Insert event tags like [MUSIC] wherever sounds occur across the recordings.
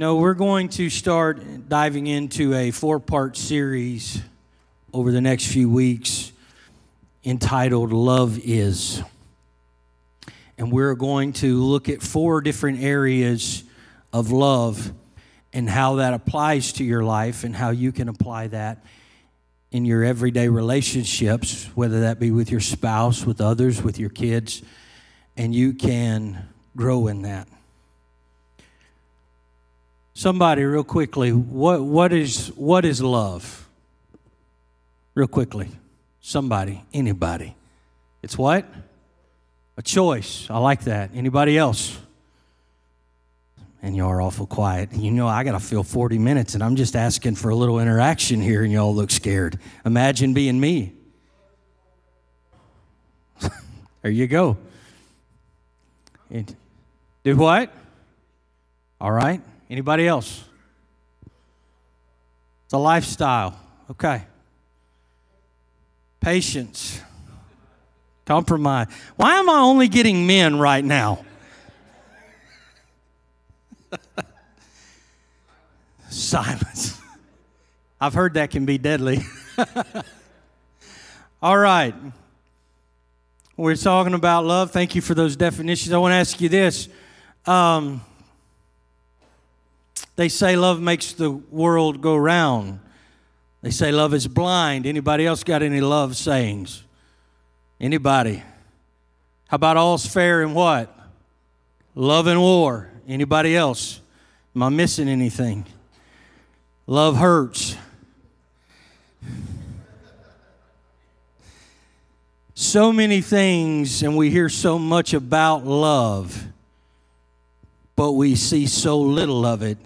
No, we're going to start diving into a four part series over the next few weeks entitled Love Is. And we're going to look at four different areas of love and how that applies to your life and how you can apply that in your everyday relationships, whether that be with your spouse, with others, with your kids, and you can grow in that. Somebody, real quickly, what, what, is, what is love? Real quickly. Somebody, anybody. It's what? A choice. I like that. Anybody else? And y'all are awful quiet. You know, I got to fill 40 minutes and I'm just asking for a little interaction here and y'all look scared. Imagine being me. [LAUGHS] there you go. And do what? All right. Anybody else? It's a lifestyle. Okay. Patience. Compromise. Why am I only getting men right now? [LAUGHS] Silence. I've heard that can be deadly. [LAUGHS] All right. We're talking about love. Thank you for those definitions. I want to ask you this. Um, they say love makes the world go round. They say love is blind. Anybody else got any love sayings? Anybody? How about all's fair in what? Love and war. Anybody else? Am I missing anything? Love hurts. So many things, and we hear so much about love, but we see so little of it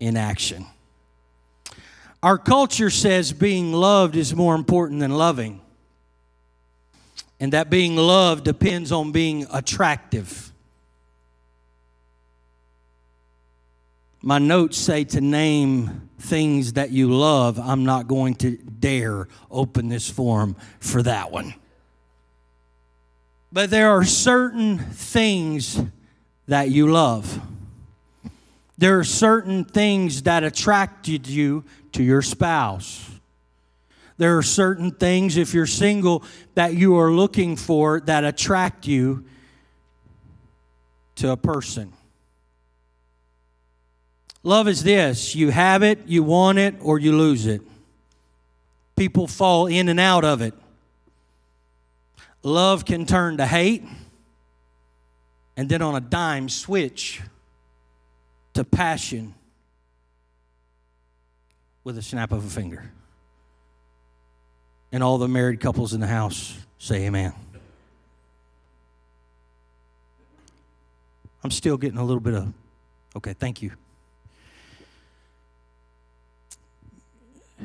in action. Our culture says being loved is more important than loving, and that being loved depends on being attractive. My notes say to name things that you love. I'm not going to dare open this form for that one. But there are certain things that you love. There are certain things that attracted you to your spouse. There are certain things, if you're single, that you are looking for that attract you to a person. Love is this you have it, you want it, or you lose it. People fall in and out of it. Love can turn to hate, and then on a dime switch to passion with a snap of a finger. And all the married couples in the house say amen. I'm still getting a little bit of, okay, thank you.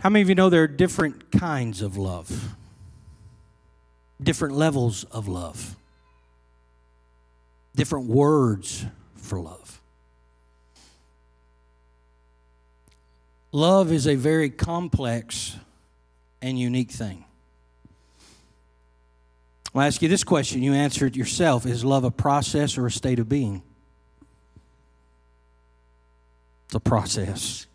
How many of you know there are different kinds of love? Different levels of love. Different words for love. Love is a very complex and unique thing. I'll ask you this question. You answer it yourself. Is love a process or a state of being? It's a process.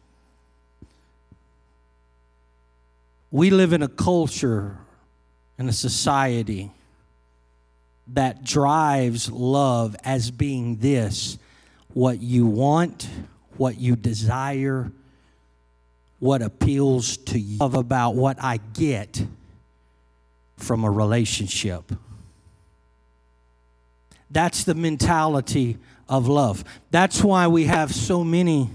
We live in a culture and a society that drives love as being this what you want, what you desire, what appeals to you, about what I get from a relationship. That's the mentality of love. That's why we have so many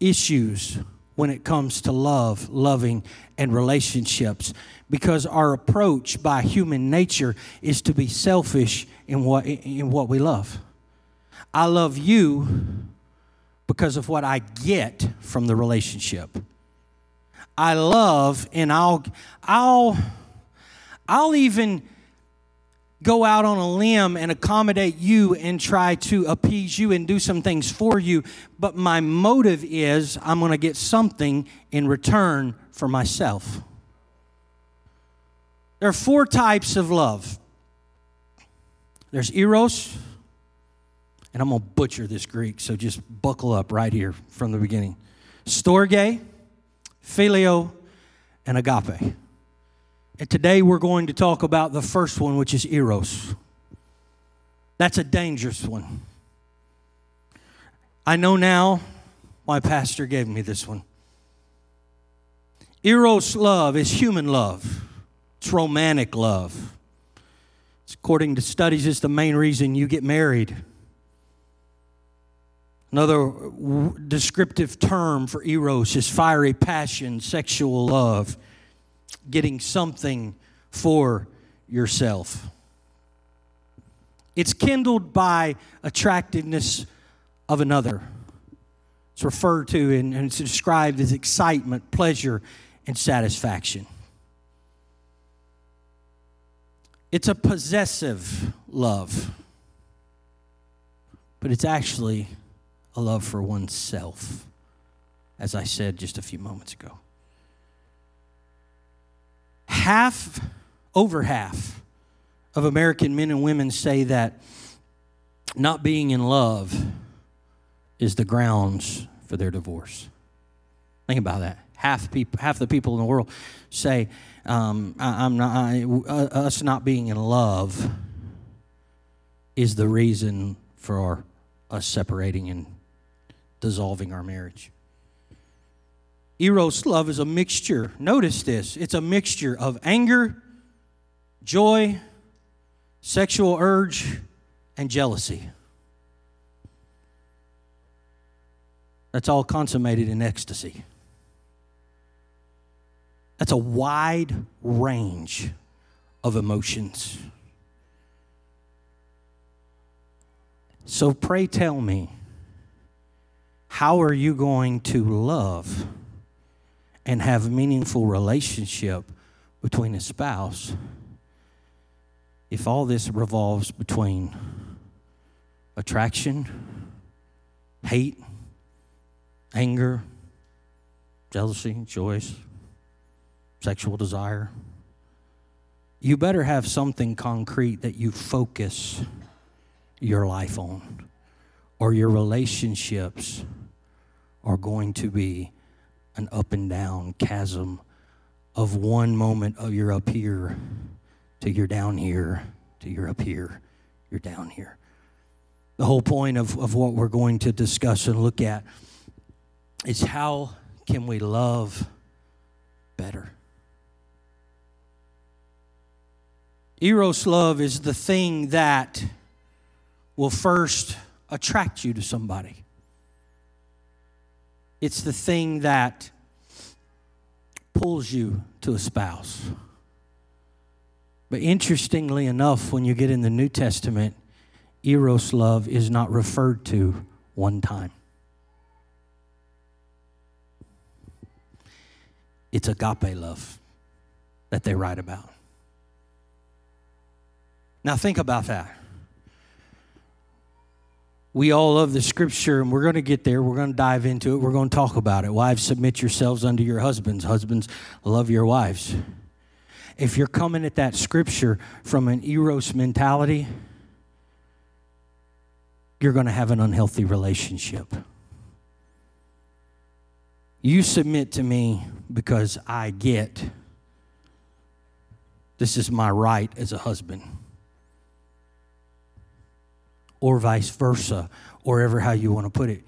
issues when it comes to love, loving, and relationships because our approach by human nature is to be selfish in what, in what we love. I love you because of what I get from the relationship. I love and I'll I'll I'll even go out on a limb and accommodate you and try to appease you and do some things for you, but my motive is I'm going to get something in return for myself. There are four types of love there's eros, And I'm going to butcher this Greek, so just buckle up right here from the beginning. Storge, phileo, and agape. And today we're going to talk about the first one, which is eros. That's a dangerous one. I know now my pastor gave me this one. Eros love is human love, it's romantic love. It's, according to studies, it's the main reason you get married. Another descriptive term for eros is fiery passion, sexual love, getting something for yourself. It's kindled by attractiveness of another. It's referred to and it's described as excitement, pleasure, and satisfaction. It's a possessive love, but it's actually love for oneself, as I said just a few moments ago. Half, over half, of American men and women say that not being in love is the grounds for their divorce. Think about that. Half people, half the people in the world say, um, I, am not, I, uh, us not being in love is the reason for our, us separating and dissolving our marriage. Eros love is a mixture. Notice this it's a mixture of anger, joy, sexual urge, and jealousy. That's all consummated in ecstasy. That's a wide range of emotions. So pray tell me, how are you going to love and have meaningful relationship between a spouse if all this revolves between attraction, hate, anger, jealousy, joy, sexual desire. You better have something concrete that you focus your life on, or your relationships are going to be an up and down chasm of one moment of you're up here to you're down here to you're up here, you're down here. The whole point of, of what we're going to discuss and look at is how can we love better? Eros love is the thing that will first attract you to somebody. It's the thing that pulls you to a spouse. But interestingly enough, when you get in the New Testament, Eros love is not referred to one time. It's agape love that they write about. Now, think about that. We all love the scripture, and we're going to get there. We're going to dive into it. We're going to talk about it. Wives, submit yourselves unto your husbands. Husbands, love your wives. If you're coming at that scripture from an eros mentality, you're going to have an unhealthy relationship. You submit to me because I get this is my right as a husband. Or vice versa, or ever how you want to put it.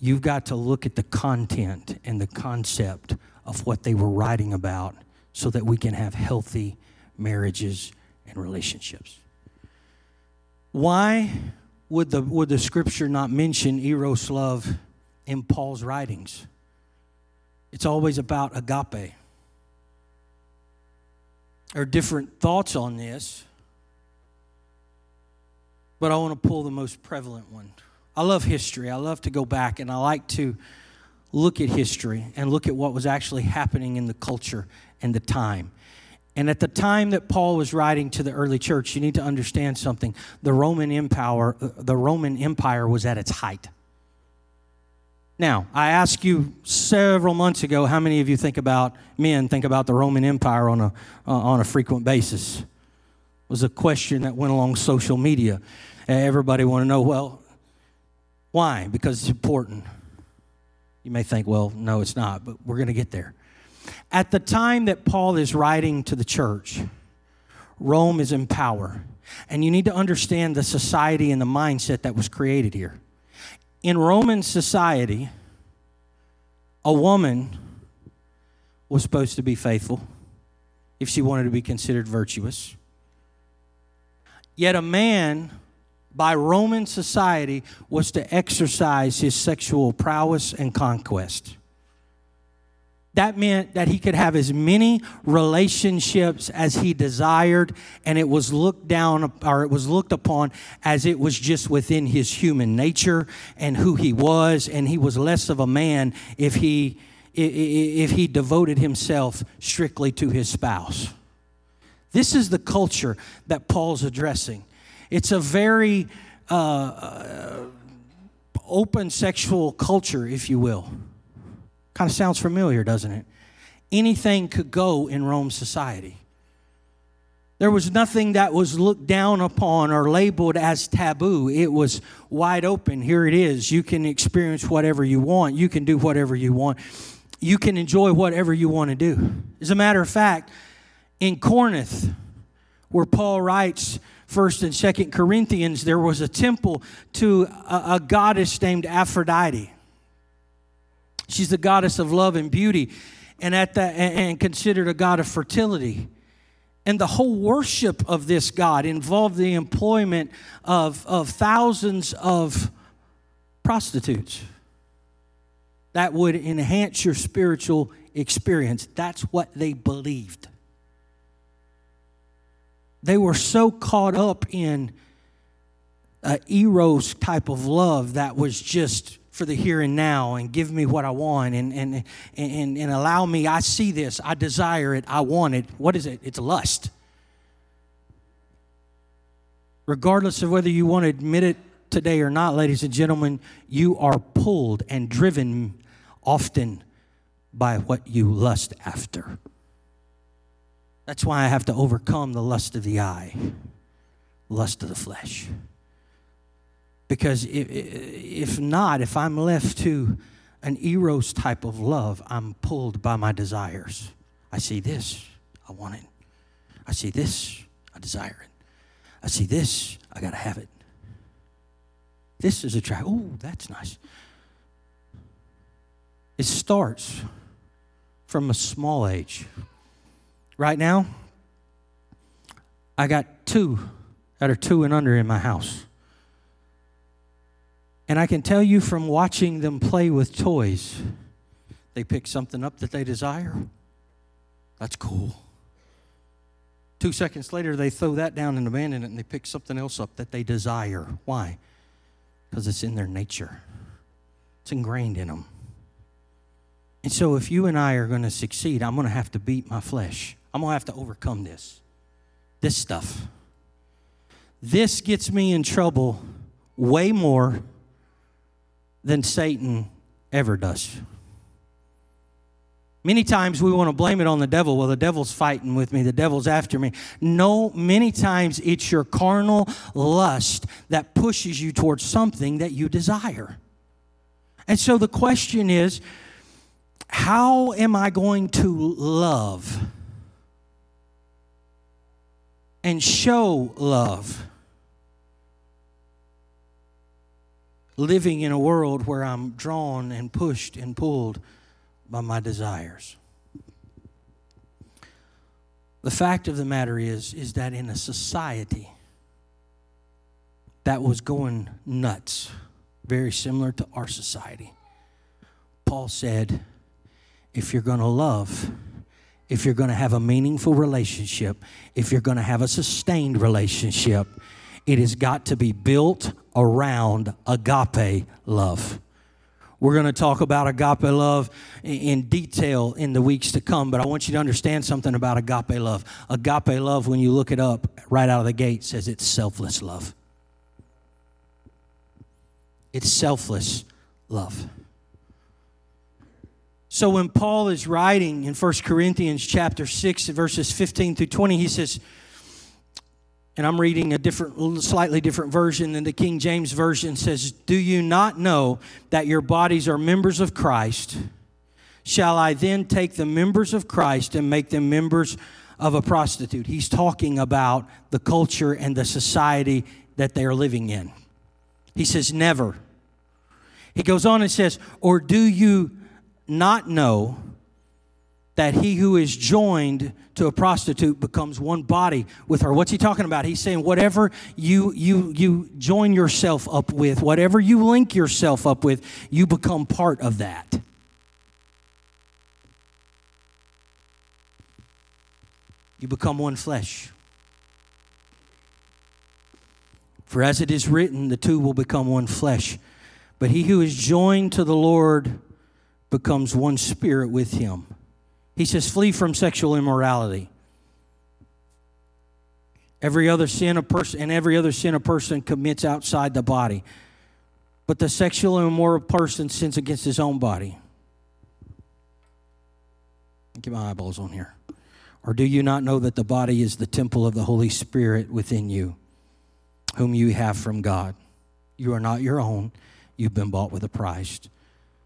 You've got to look at the content and the concept of what they were writing about so that we can have healthy marriages and relationships. Why would the, would the scripture not mention Eros love in Paul's writings? It's always about agape. There are different thoughts on this, but I want to pull the most prevalent one. I love history. I love to go back and I like to look at history and look at what was actually happening in the culture and the time. And at the time that Paul was writing to the early church, you need to understand something. The Roman Empire, the Roman Empire was at its height. Now, I asked you several months ago how many of you think about, men think about the Roman Empire on a, uh, on a frequent basis. It was a question that went along social media. Everybody want to know, well, Why? Because it's important. You may think, well, no, it's not, but we're going to get there. At the time that Paul is writing to the church, Rome is in power. And you need to understand the society and the mindset that was created here. In Roman society, a woman was supposed to be faithful if she wanted to be considered virtuous. Yet a man, by Roman society, was to exercise his sexual prowess and conquest. That meant that he could have as many relationships as he desired, and it was looked down or it was looked upon as it was just within his human nature and who he was, and he was less of a man if he if he devoted himself strictly to his spouse. This is the culture that Paul's addressing. It's a very uh, uh open sexual culture, if you will. Kind of sounds familiar, doesn't it? Anything could go in Rome society. There was nothing that was looked down upon or labeled as taboo. It was wide open. Here it is. You can experience whatever you want, you can do whatever you want, you can enjoy whatever you want to do. As a matter of fact, in Corinth, where Paul writes, First and Second Corinthians, there was a temple to a, a goddess named Aphrodite. She's the goddess of love and beauty, and at that, and considered a god of fertility. And the whole worship of this God involved the employment of, of thousands of prostitutes that would enhance your spiritual experience. That's what they believed. They were so caught up in a eros type of love that was just for the here and now and give me what I want and, and, and, and allow me. I see this, I desire it, I want it. What is it? It's lust. Regardless of whether you want to admit it today or not, ladies and gentlemen, you are pulled and driven often by what you lust after. That's why I have to overcome the lust of the eye, lust of the flesh. Because if not, if I'm left to an eros type of love, I'm pulled by my desires. I see this, I want it. I see this, I desire it. I see this, I got to have it. This is a track. Oh, that's nice. It starts from a small age. Right now, I got two that are two and under in my house. And I can tell you from watching them play with toys, they pick something up that they desire. That's cool. Two seconds later, they throw that down and abandon it, and they pick something else up that they desire. Why? Because it's in their nature, it's ingrained in them. And so, if you and I are going to succeed, I'm going to have to beat my flesh. I'm going to have to overcome this. This stuff. This gets me in trouble way more than Satan ever does. Many times we want to blame it on the devil. Well, the devil's fighting with me, the devil's after me. No, many times it's your carnal lust that pushes you towards something that you desire. And so the question is how am I going to love and show love? living in a world where I'm drawn and pushed and pulled by my desires. The fact of the matter is is that in a society that was going nuts, very similar to our society, Paul said, if you're going to love, if you're going to have a meaningful relationship, if you're going to have a sustained relationship, it has got to be built around agape love. We're going to talk about agape love in detail in the weeks to come, but I want you to understand something about agape love. Agape love, when you look it up right out of the gate, says it's selfless love. It's selfless love. So when Paul is writing in 1 Corinthians chapter 6 verses 15 through 20 he says and I'm reading a different, slightly different version than the King James Version says, Do you not know that your bodies are members of Christ? Shall I then take the members of Christ and make them members of a prostitute? He's talking about the culture and the society that they are living in. He says, Never. He goes on and says, Or do you not know that he who is joined to a prostitute becomes one body with her. What's he talking about? He's saying whatever you you you join yourself up with, whatever you link yourself up with, you become part of that. You become one flesh. For as it is written, the two will become one flesh. But he who is joined to the Lord becomes one spirit with him. He says, flee from sexual immorality. Every other sin a person and every other sin a person commits outside the body. But the sexual immoral person sins against his own body. Get my eyeballs on here. Or do you not know that the body is the temple of the Holy Spirit within you, whom you have from God? You are not your own. You've been bought with a price.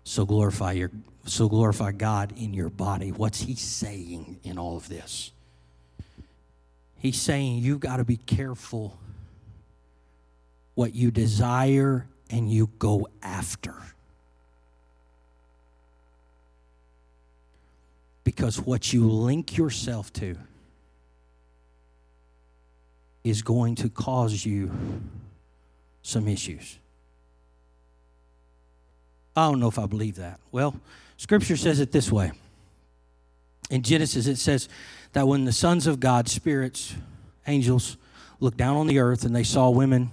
So glorify your so glorify God in your body. What's he saying in all of this? He's saying you've got to be careful what you desire and you go after. Because what you link yourself to is going to cause you some issues. I don't know if I believe that. Well, Scripture says it this way. In Genesis, it says that when the sons of God, spirits, angels, looked down on the earth and they saw women,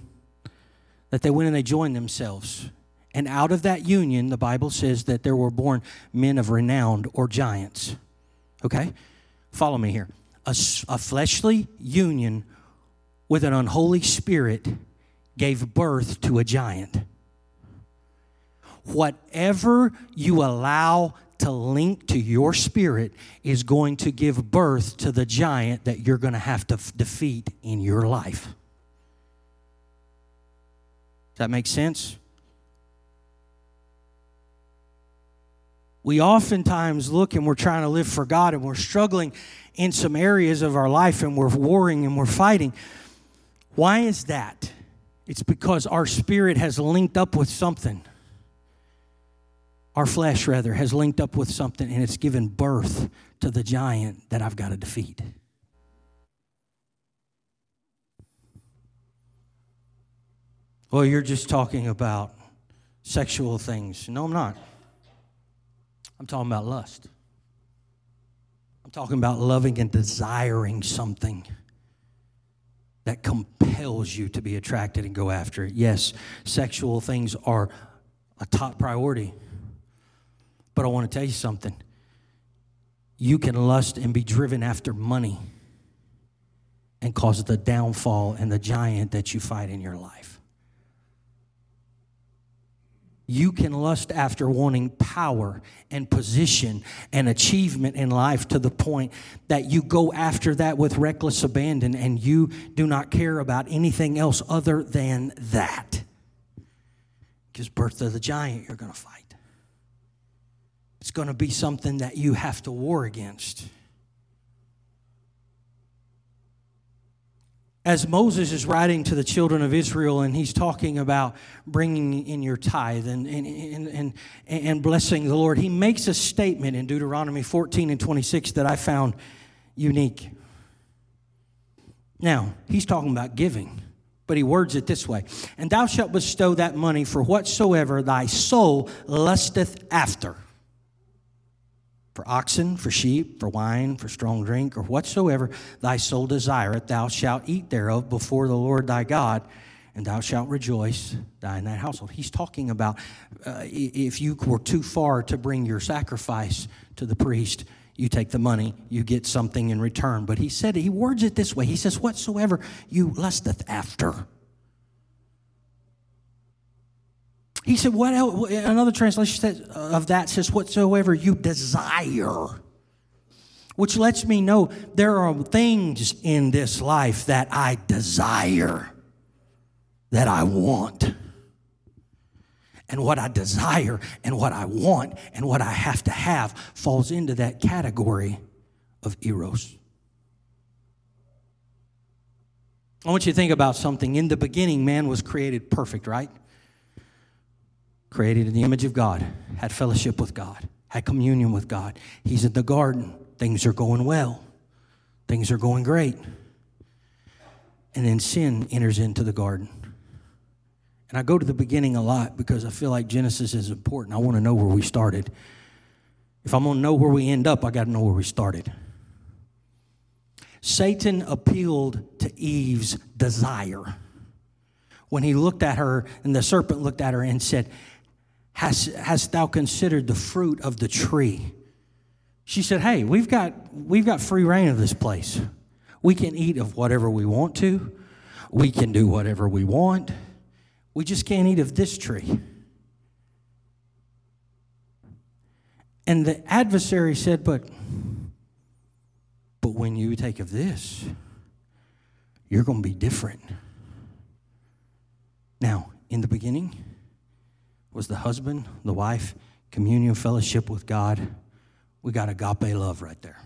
that they went and they joined themselves. And out of that union, the Bible says that there were born men of renown or giants. Okay? Follow me here. A, a fleshly union with an unholy spirit gave birth to a giant whatever you allow to link to your spirit is going to give birth to the giant that you're going to have to f- defeat in your life. Does that make sense? We oftentimes look and we're trying to live for God and we're struggling in some areas of our life and we're warring and we're fighting. Why is that? It's because our spirit has linked up with something our flesh rather, has linked up with something and it's given birth to the giant that I've got to defeat. Well, you're just talking about sexual things. No, I'm not. I'm talking about lust. I'm talking about loving and desiring something that compels you to be attracted and go after it. Yes, sexual things are a top priority. But I want to tell you something. You can lust and be driven after money and cause the downfall and the giant that you fight in your life. You can lust after wanting power and position and achievement in life to the point that you go after that with reckless abandon and you do not care about anything else other than that. Because birth of the giant you're going to fight. It's going to be something that you have to war against. As Moses is writing to the children of Israel and he's talking about bringing in your tithe and, and, and, and, and blessing the Lord, he makes a statement in Deuteronomy 14 and 26 that I found unique. Now, he's talking about giving, but he words it this way And thou shalt bestow that money for whatsoever thy soul lusteth after for oxen, for sheep, for wine, for strong drink, or whatsoever thy soul desireth, thou shalt eat thereof before the Lord thy God, and thou shalt rejoice, thy in that household. He's talking about uh, if you were too far to bring your sacrifice to the priest, you take the money, you get something in return. But he said, he words it this way He says, Whatsoever you lusteth after. He said, what else? Another translation uh, of that says, whatsoever you desire. which lets me know there are things in this life that I desire, that I want. And what I desire and what I want and what I have to have falls into that category of eros. I want you to think about something. In the beginning, man was created perfect, right? Created in the image of God, had fellowship with God, had communion with God. He's in the garden. Things are going well, things are going great. And then sin enters into the garden. And I go to the beginning a lot because I feel like Genesis is important. I want to know where we started. If I'm going to know where we end up, I got to know where we started. Satan appealed to Eve's desire when he looked at her, and the serpent looked at her and said, Hast, hast thou considered the fruit of the tree? She said, Hey, we've got, we've got free rein of this place. We can eat of whatever we want to, we can do whatever we want. We just can't eat of this tree. And the adversary said, But but when you take of this, you're going to be different. Now, in the beginning was the husband, the wife, communion, fellowship with God. We got agape love right there.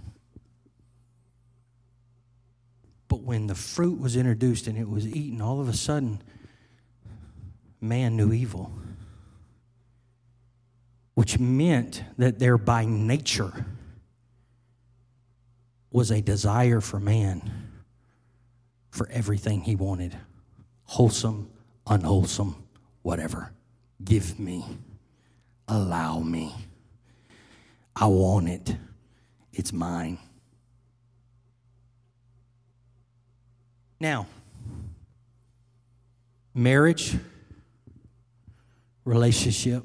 But when the fruit was introduced and it was eaten, all of a sudden, man knew evil, which meant that there by nature was a desire for man for everything he wanted wholesome, unwholesome, whatever. Give me, allow me. I want it, it's mine. Now, marriage, relationship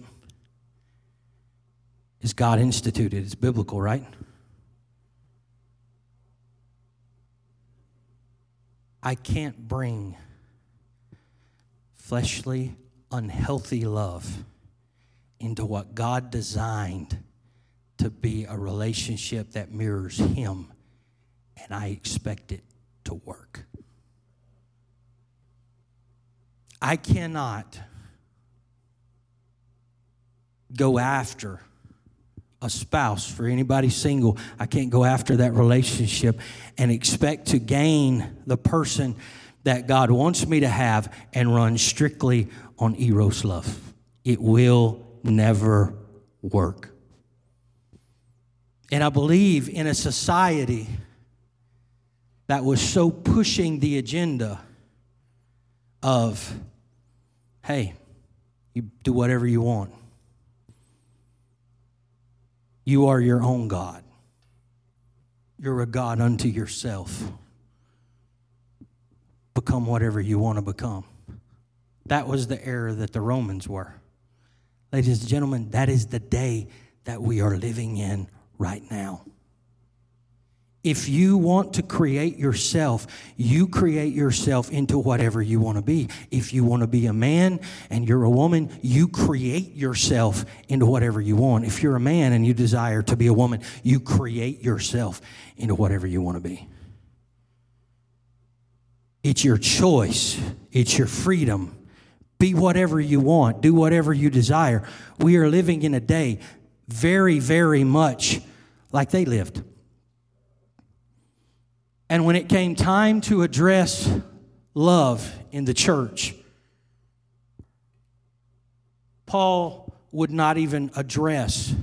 is God instituted. It's biblical, right? I can't bring fleshly, unhealthy love into what God designed to be a relationship that mirrors Him, and I expect it to work. I cannot go after a spouse, for anybody single, I can't go after that relationship and expect to gain the person that God wants me to have and run strictly on Eros love. It will never work. And I believe in a society that was so pushing the agenda of, hey, you do whatever you want. You are your own God. You're a God unto yourself. Become whatever you want to become. That was the error that the Romans were. Ladies and gentlemen, that is the day that we are living in right now. If you want to create yourself, you create yourself into whatever you want to be. If you want to be a man and you're a woman, you create yourself into whatever you want. If you're a man and you desire to be a woman, you create yourself into whatever you want to be. It's your choice, it's your freedom. Be whatever you want, do whatever you desire. We are living in a day very, very much like they lived. And when it came time to address love in the church, Paul would not even address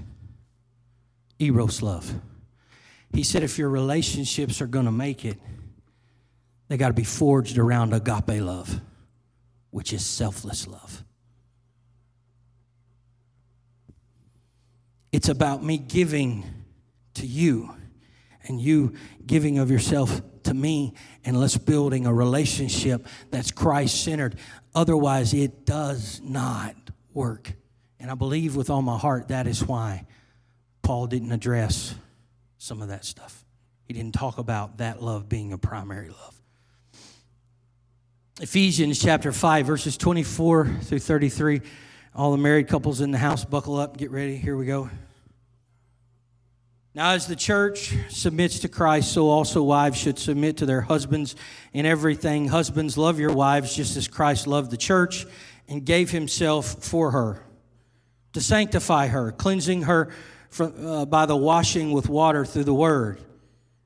Eros love. He said, if your relationships are going to make it, they got to be forged around agape love, which is selfless love. It's about me giving to you and you giving of yourself to me and let's building a relationship that's Christ centered. Otherwise, it does not work. And I believe with all my heart that is why Paul didn't address some of that stuff. He didn't talk about that love being a primary love. Ephesians chapter 5, verses 24 through 33. All the married couples in the house, buckle up, get ready. Here we go. Now, as the church submits to Christ, so also wives should submit to their husbands in everything. Husbands, love your wives just as Christ loved the church and gave himself for her to sanctify her, cleansing her from, uh, by the washing with water through the word,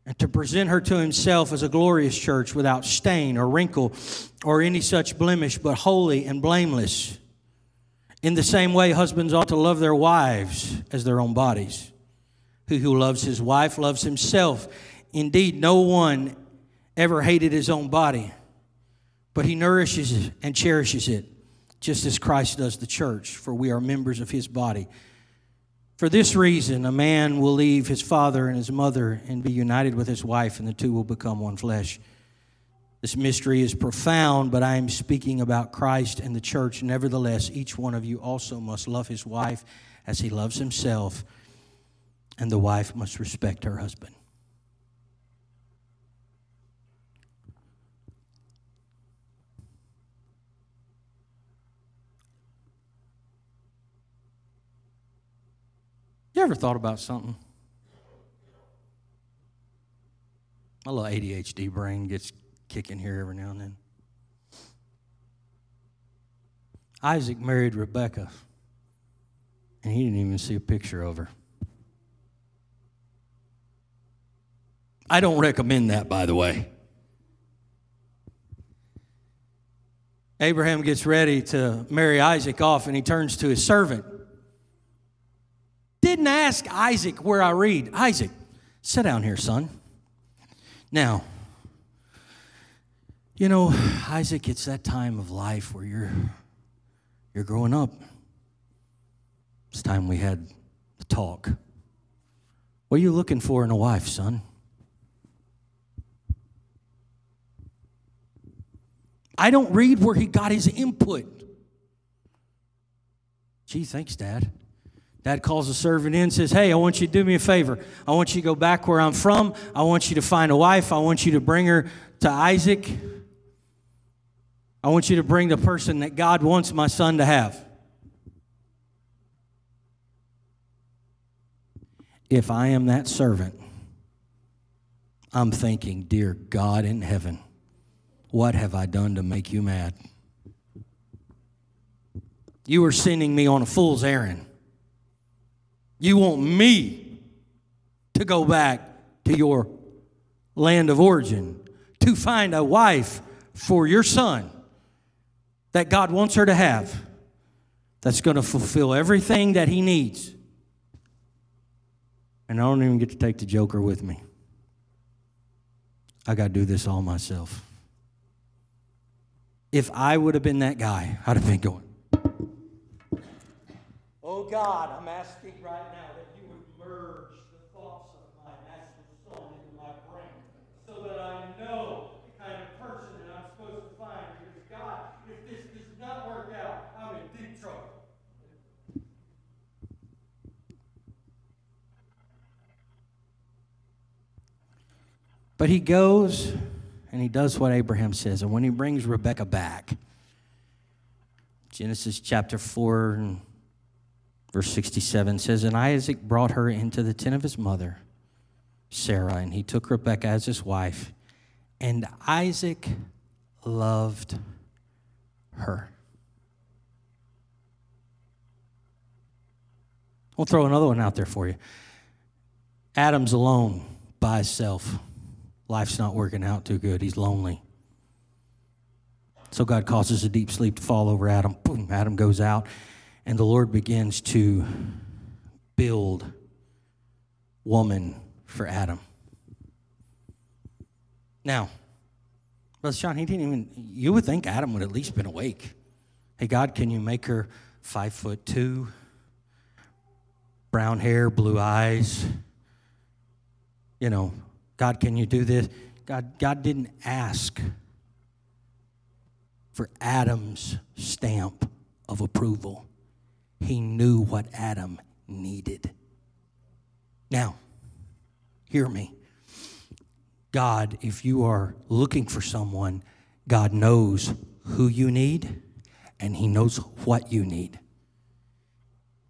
and to present her to himself as a glorious church without stain or wrinkle or any such blemish, but holy and blameless. In the same way, husbands ought to love their wives as their own bodies. He who loves his wife loves himself. Indeed, no one ever hated his own body, but he nourishes and cherishes it, just as Christ does the church, for we are members of his body. For this reason, a man will leave his father and his mother and be united with his wife, and the two will become one flesh. This mystery is profound, but I am speaking about Christ and the church. Nevertheless, each one of you also must love his wife as he loves himself, and the wife must respect her husband. Ever thought about something? My little ADHD brain gets kicking here every now and then. Isaac married Rebecca, and he didn't even see a picture of her. I don't recommend that, by the way. Abraham gets ready to marry Isaac off, and he turns to his servant. Didn't ask Isaac where I read. Isaac, sit down here, son. Now, you know, Isaac, it's that time of life where you're you're growing up. It's time we had the talk. What are you looking for in a wife, son? I don't read where he got his input. Gee, thanks, Dad. Dad calls the servant in and says, Hey, I want you to do me a favor. I want you to go back where I'm from. I want you to find a wife. I want you to bring her to Isaac. I want you to bring the person that God wants my son to have. If I am that servant, I'm thinking, Dear God in heaven, what have I done to make you mad? You are sending me on a fool's errand. You want me to go back to your land of origin to find a wife for your son that God wants her to have that's going to fulfill everything that he needs. And I don't even get to take the joker with me. I got to do this all myself. If I would have been that guy, I'd have been going, God, I'm asking right now that you would merge the thoughts of my master's son into my brain so that I know the kind of person that I'm supposed to find. Because God, if this does not work out, I'm in deep trouble. But he goes and he does what Abraham says. And when he brings Rebecca back, Genesis chapter 4 and verse 67 says, And Isaac brought her into the tent of his mother, Sarah, and he took Rebekah as his wife. And Isaac loved her. I'll throw another one out there for you. Adam's alone by himself. Life's not working out too good. He's lonely. So God causes a deep sleep to fall over Adam. Boom, Adam goes out, and the Lord begins to build woman for Adam. Now, Brother Sean, he didn't even, you would think Adam would at least been awake. Hey, God, can you make her five foot two, brown hair, blue eyes? You know, God, can you do this? God, God didn't ask for Adam's stamp of approval. He knew what Adam needed. Now, hear me. God, if you are looking for someone, God knows who you need and He knows what you need.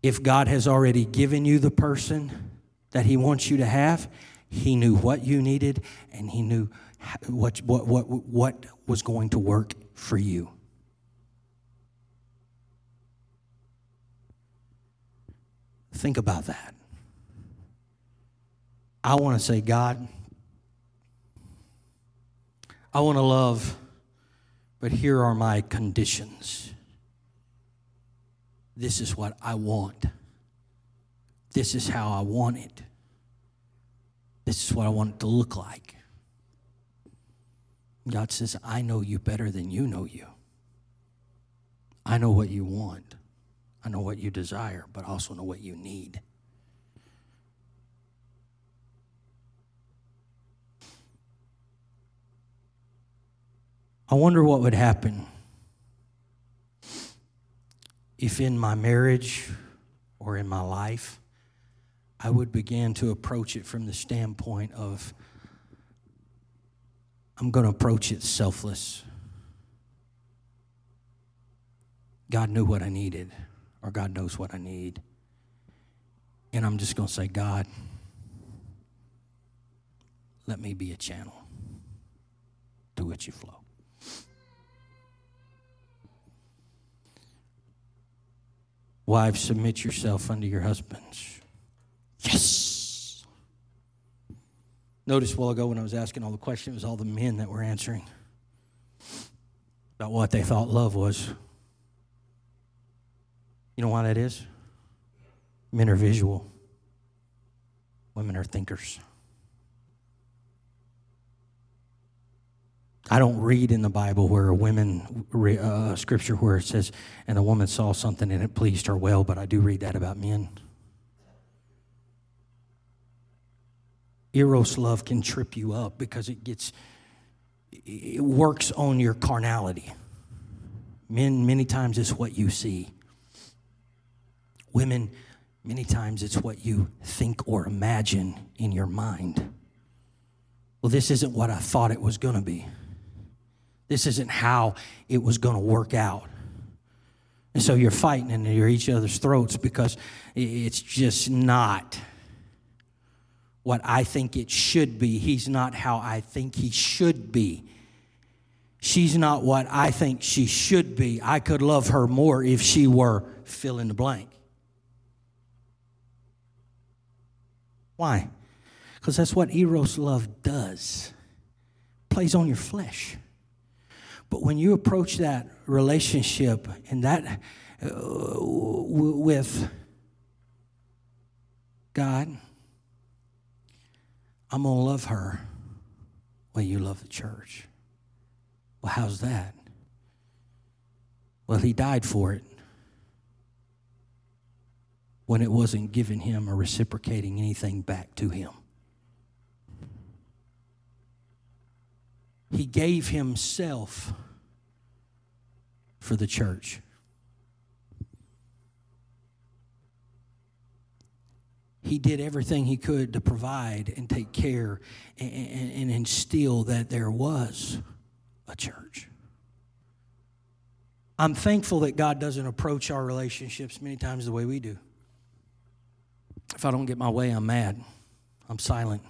If God has already given you the person, that He wants you to have, He knew what you needed and He knew what, what, what, what was going to work for you. Think about that. I want to say, God, I want to love, but here are my conditions. This is what I want. This is how I want it. This is what I want it to look like. God says, I know you better than you know you. I know what you want. I know what you desire, but I also know what you need. I wonder what would happen if in my marriage or in my life I would begin to approach it from the standpoint of I'm going to approach it selfless. God knew what I needed, or God knows what I need. And I'm just going to say, God, let me be a channel to which you flow. Wives, submit yourself unto your husbands. Yes. Notice a while ago when I was asking all the questions, all the men that were answering about what they thought love was. You know why that is? Men are visual, women are thinkers. I don't read in the Bible where a woman uh, scripture where it says, and the woman saw something and it pleased her well, but I do read that about men. Eros love can trip you up because it gets, it works on your carnality. Men, many times, it's what you see. Women, many times, it's what you think or imagine in your mind. Well, this isn't what I thought it was going to be. This isn't how it was going to work out. And so you're fighting and you're each other's throats because it's just not what I think it should be. He's not how I think he should be. She's not what I think she should be. I could love her more if she were fill in the blank. Why? Because that's what Eros love does. Plays on your flesh. But when you approach that relationship and that uh, w- with God, I'm going to love her when you love the church. Well, how's that? Well, he died for it when it wasn't giving him or reciprocating anything back to him. He gave himself for the church. he did everything he could to provide and take care and, and, and, instill that there was a church. I'm thankful that God doesn't approach our relationships many times the way we do. If I don't get my way, I'm mad. I'm silent.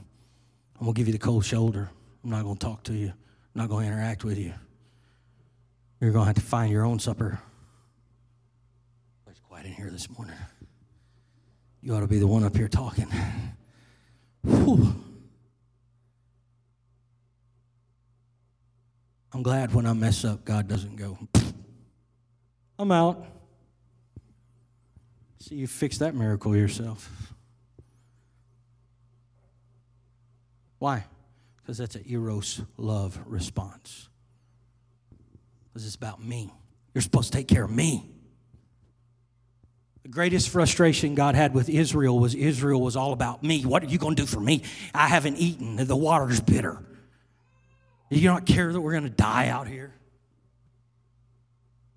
I'm going to give you the cold shoulder. I'm not going to talk to you. I'm not going to interact with you. You're going to have to find your own supper. It's quiet in here this morning. You ought to be the one up here talking. Whew. I'm glad when I mess up, God doesn't go, I'm out. See, you fix that miracle yourself. Why? Because that's an Eros love response. Because it's about me. You're supposed to take care of me. The greatest frustration God had with Israel was Israel was all about me. What are you going to do for me? I haven't eaten. The water's bitter. You not care that we're going to die out here?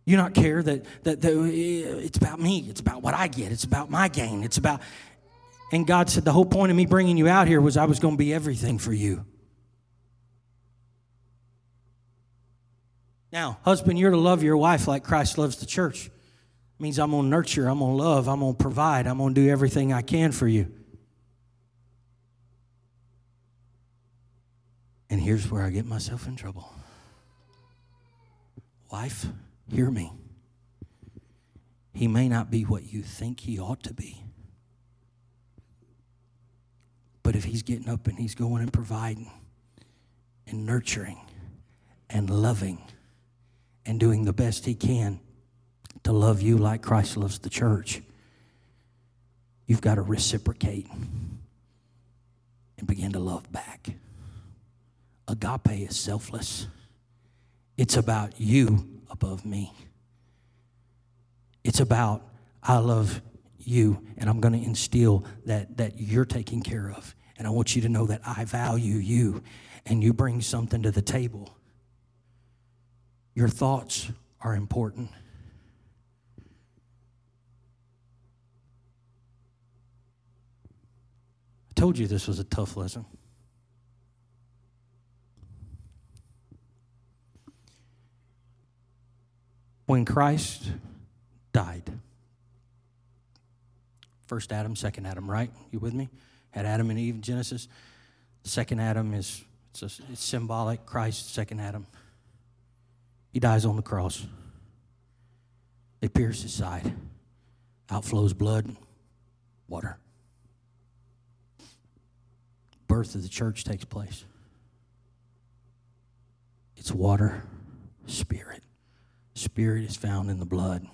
You not care that, that, that eh, it's about me. It's about what I get. It's about my gain. It's about. And God said, The whole point of me bringing you out here was I was going to be everything for you. Now, husband, you're to love your wife like Christ loves the church. It means I'm going to nurture, I'm going to love, I'm going to provide, I'm going to do everything I can for you. And here's where I get myself in trouble. Wife, hear me. He may not be what you think he ought to be. But if he's getting up and he's going and providing and nurturing and loving and doing the best he can to love you like Christ loves the church, you've got to reciprocate and begin to love back. Agape is selfless, it's about you above me. It's about, I love you, and I'm going to instill that, that you're taken care of. And I want you to know that I value you, and you bring something to the table. Your thoughts are important. I told you this was a tough lesson. When Christ died, first Adam, second Adam, right? You with me? Had Adam and Eve in Genesis. Second Adam is it's, a, it's symbolic. Christ, second Adam. He dies on the cross. They pierce his side. Outflows blood, water. Birth of the church takes place. It's water, spirit. Spirit is found in the blood.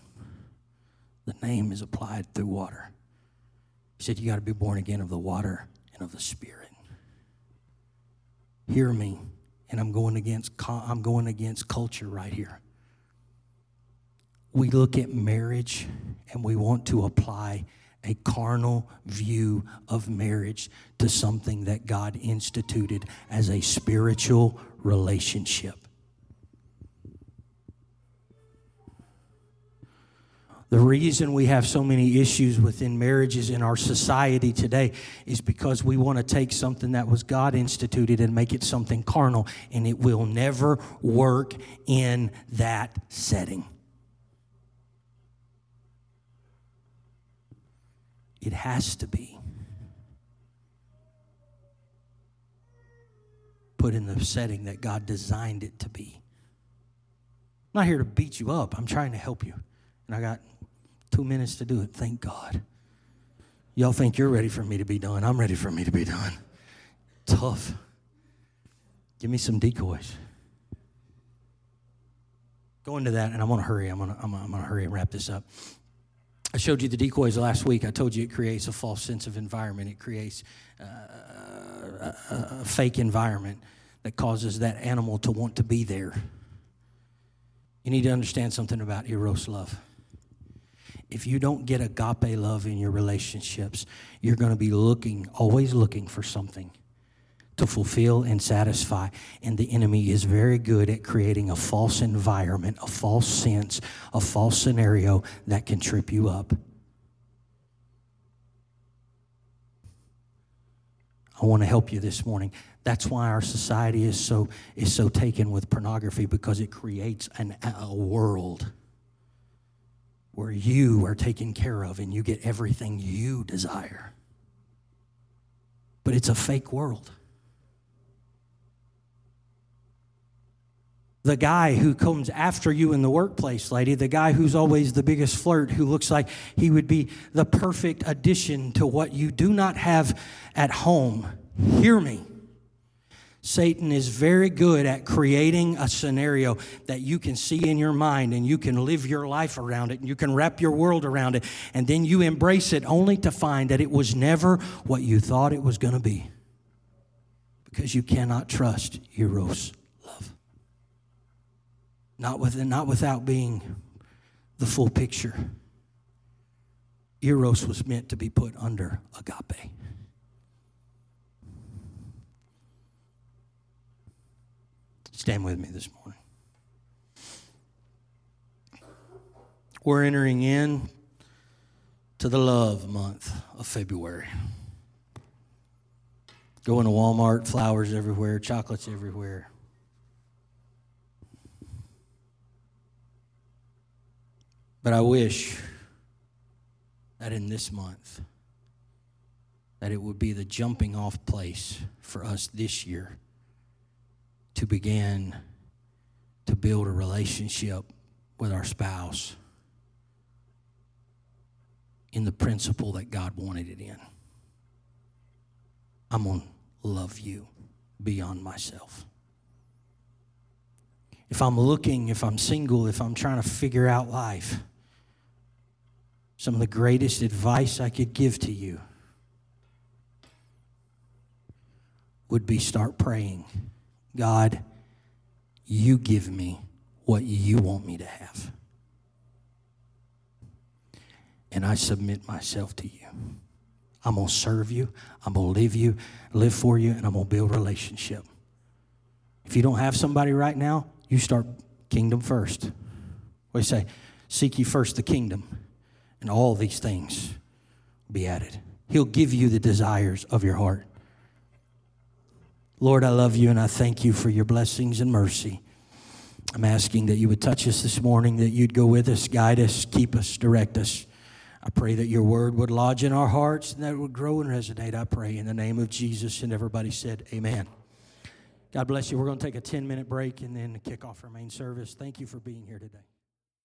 The name is applied through water. He said, You got to be born again of the water and of the Spirit. Hear me, and I'm going against I'm going against culture right here. We look at marriage and we want to apply a carnal view of marriage to something that God instituted as a spiritual relationship. The reason we have so many issues within marriages in our society today is because we want to take something that was God instituted and make it something carnal, and it will never work in that setting. It has to be put in the setting that God designed it to be. I'm not here to beat you up, I'm trying to help you. And I got two minutes to do it. Thank God. Y'all think you're ready for me to be done. I'm ready for me to be done. Tough. Give me some decoys. Go into that, and I'm going to hurry. I'm going to I'm gonna, I'm gonna hurry and wrap this up. I showed you the decoys last week. I told you it creates a false sense of environment. It creates uh, a, a fake environment that causes that animal to want to be there. You need to understand something about Eros love if you don't get agape love in your relationships, you're going to be looking, always looking for something to fulfill and satisfy. And the enemy is very good at creating a false environment, a false sense, a false scenario that can trip you up. I want to help you this morning. That's why our society is so is so taken with pornography because it creates an, a world where you are taken care of and you get everything you desire. But it's a fake world. The guy who comes after you in the workplace, lady, the guy who's always the biggest flirt, who looks like he would be the perfect addition to what you do not have at home. Hear me. Satan is very good at creating a scenario that you can see in your mind and you can live your life around it and you can wrap your world around it and then you embrace it only to find that it was never what you thought it was going to be. Because you cannot trust Eros love. Not, with, not without being the full picture. Eros was meant to be put under agape. Stand with me this morning. We're entering in to the love month of February. Going to Walmart, flowers everywhere, chocolates everywhere. But I wish that in this month that it would be the jumping off place for us this year to begin to build a relationship with our spouse in the principle that God wanted it in. I'm going to love you beyond myself. If I'm looking, if I'm single, if I'm trying to figure out life, some of the greatest advice I could give to you would be start praying. God, you give me what you want me to have. And I submit myself to you. I'm going to serve you. I'm going to live you, live for you, and I'm going to build a relationship. If you don't have somebody right now, you start kingdom first. We say? Seek ye first the kingdom, and all these things will be added. He'll give you the desires of your heart. Lord, I love you and I thank you for your blessings and mercy. I'm asking that you would touch us this morning, that you'd go with us, guide us, keep us, direct us. I pray that your word would lodge in our hearts and that it would grow and resonate. I pray in the name of Jesus. And everybody said, Amen. God bless you. We're going to take a 10 minute break and then kick off our main service. Thank you for being here today.